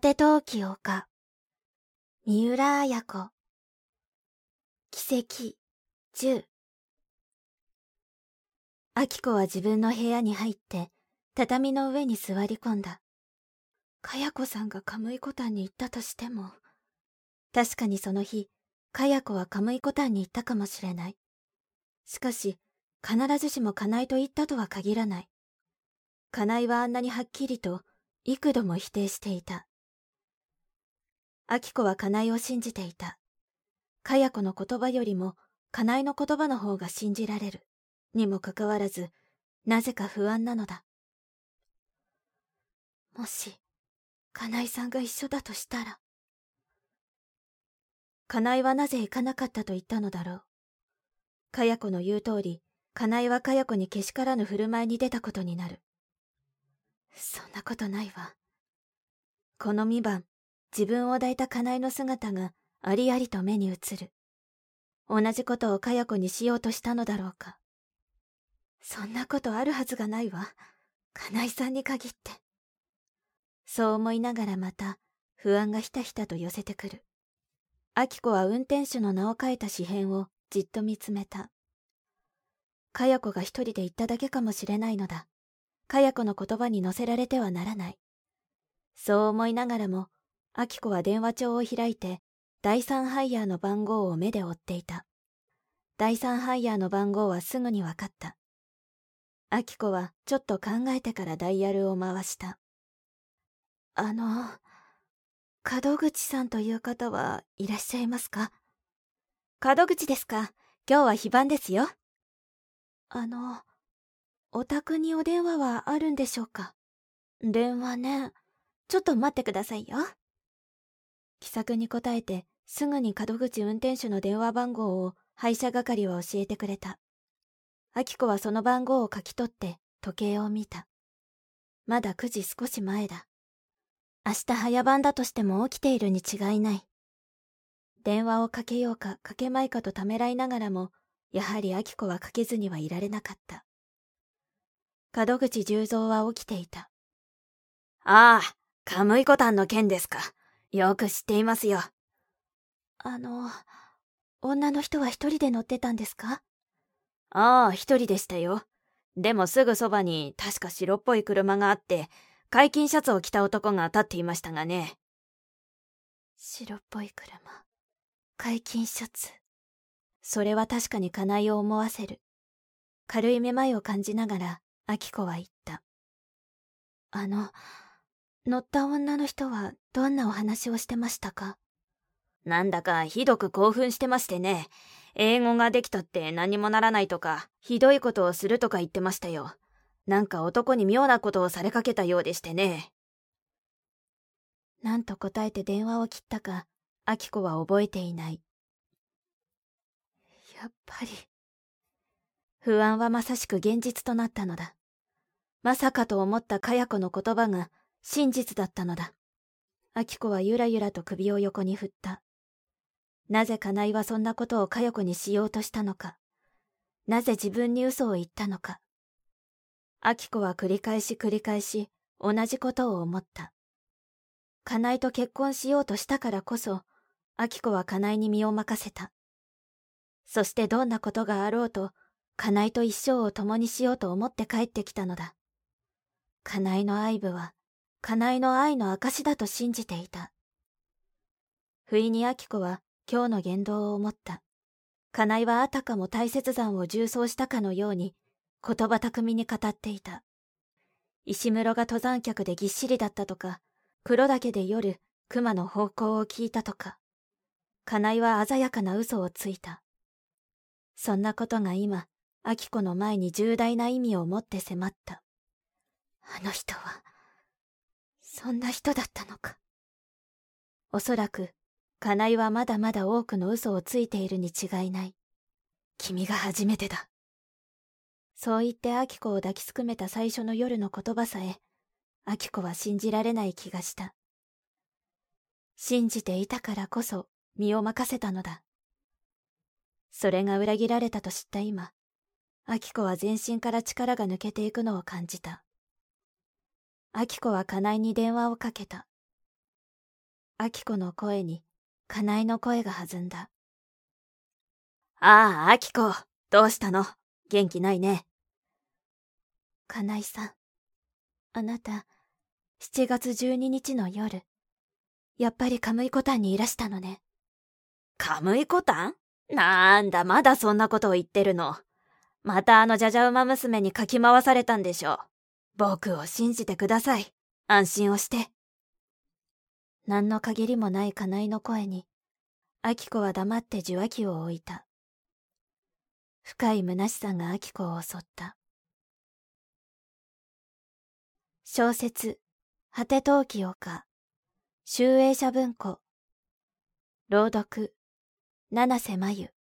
て陶器丘。三浦綾子。奇跡、10。秋子は自分の部屋に入って、畳の上に座り込んだ。かや子さんがカムイコタンに行ったとしても、確かにその日、かや子はカムイコタンに行ったかもしれない。しかし、必ずしも金井と言ったとは限らない。金井はあんなにはっきりと、幾度も否定していた。秋子は金井を信じていた。かや子の言葉よりも、金井の言葉の方が信じられる。にもかかわらず、なぜか不安なのだ。もし、金井さんが一緒だとしたら。金井はなぜ行かなかったと言ったのだろう。かや子の言う通り、金井はかや子にけしからぬ振る舞いに出たことになる。そんなことないわ。この三番、自分を抱いた金井の姿がありありと目に映る。同じことをかや子にしようとしたのだろうか。そんなことあるはずがないわ。金井さんに限って。そう思いながらまた、不安がひたひたと寄せてくる。秋子は運転手の名を書いた紙片をじっと見つめた。かや子が一人で言っただけかもしれないのだ。かや子の言葉に乗せられてはならない。そう思いながらも、秋子は電話帳を開いて、第三ハイヤーの番号を目で追っていた。第三ハイヤーの番号はすぐに分かった。秋子はちょっと考えてからダイヤルを回した。あの、門口さんという方はいらっしゃいますか？門口ですか？今日は非番ですよ。あの、お宅にお電話はあるんでしょうか？電話ね。ちょっと待ってくださいよ。気さくに答えて、すぐに門口運転手の電話番号を配車係は教えてくれた。秋子はその番号を書き取って時計を見た。まだ9時少し前だ。明日早番だとしても起きているに違いない。電話をかけようかかけまいかとためらいながらも、やはり秋子はかけずにはいられなかった。門口十三は起きていた。ああ、カムイコタンの件ですか。よく知っていますよ。あの、女の人は一人で乗ってたんですか？ああ、一人でしたよ。でもすぐそばに確か白っぽい車があって、解禁シャツを着た男が立っていましたがね。白っぽい車？解禁シャツ？それは確かに金井を思わせる。軽いめまいを感じながら、秋子は言った。あの、乗った女の人はどんなお話をしてましたか？なんだかひどく興奮してましてね。英語ができたって何もならないとか、ひどいことをするとか言ってましたよ。なんか男に妙なことをされかけたようでしてね。なんと答えて電話を切ったか、秋子は覚えていない。やっぱり。不安はまさしく現実となったのだ。まさかと思ったかや子の言葉が真実だったのだ。秋子はゆらゆらと首を横に振った。なぜ金井はそんなことを佳代子にしようとしたのか。なぜ自分に嘘を言ったのか。秋子は繰り返し繰り返し同じことを思った。金井と結婚しようとしたからこそ、秋子は金井に身を任せた。そしてどんなことがあろうと、金井と一生を共にしようと思って帰ってきたのだ。金井の愛部は、金井の愛の証だと信じていた。不意に秋子は今日の言動を思った。金井はあたかも大雪山を重走したかのように、言葉巧みに語っていた。石室が登山客でぎっしりだったとか、黒岳で夜、熊の方向を聞いたとか、金井は鮮やかな嘘をついた。そんなことが今、秋子の前に重大な意味を持って迫った。あの人は、そんな人だったのか。おそらく、金井はまだまだ多くの嘘をついているに違いない。君が初めてだ。そう言って秋子を抱きすくめた最初の夜の言葉さえ、秋子は信じられない気がした。信じていたからこそ身を任せたのだ。それが裏切られたと知った今、秋子は全身から力が抜けていくのを感じた。秋子は金井に電話をかけた。秋子の声に、かなえの声が弾んだ。ああ、秋子、どうしたの？元気ないね。かなえさん、あなた、7月12日の夜、やっぱりカムイコタンにいらしたのね。カムイコタン？なんだ、まだそんなことを言ってるの。またあのじゃじゃ馬娘にかき回されたんでしょう。僕を信じてください。安心をして。何の限りもない金井の声に、秋子は黙って受話器を置いた。深い虚しさが秋子を襲った。小説、果て陶器丘、集英社文庫、朗読、七瀬真由。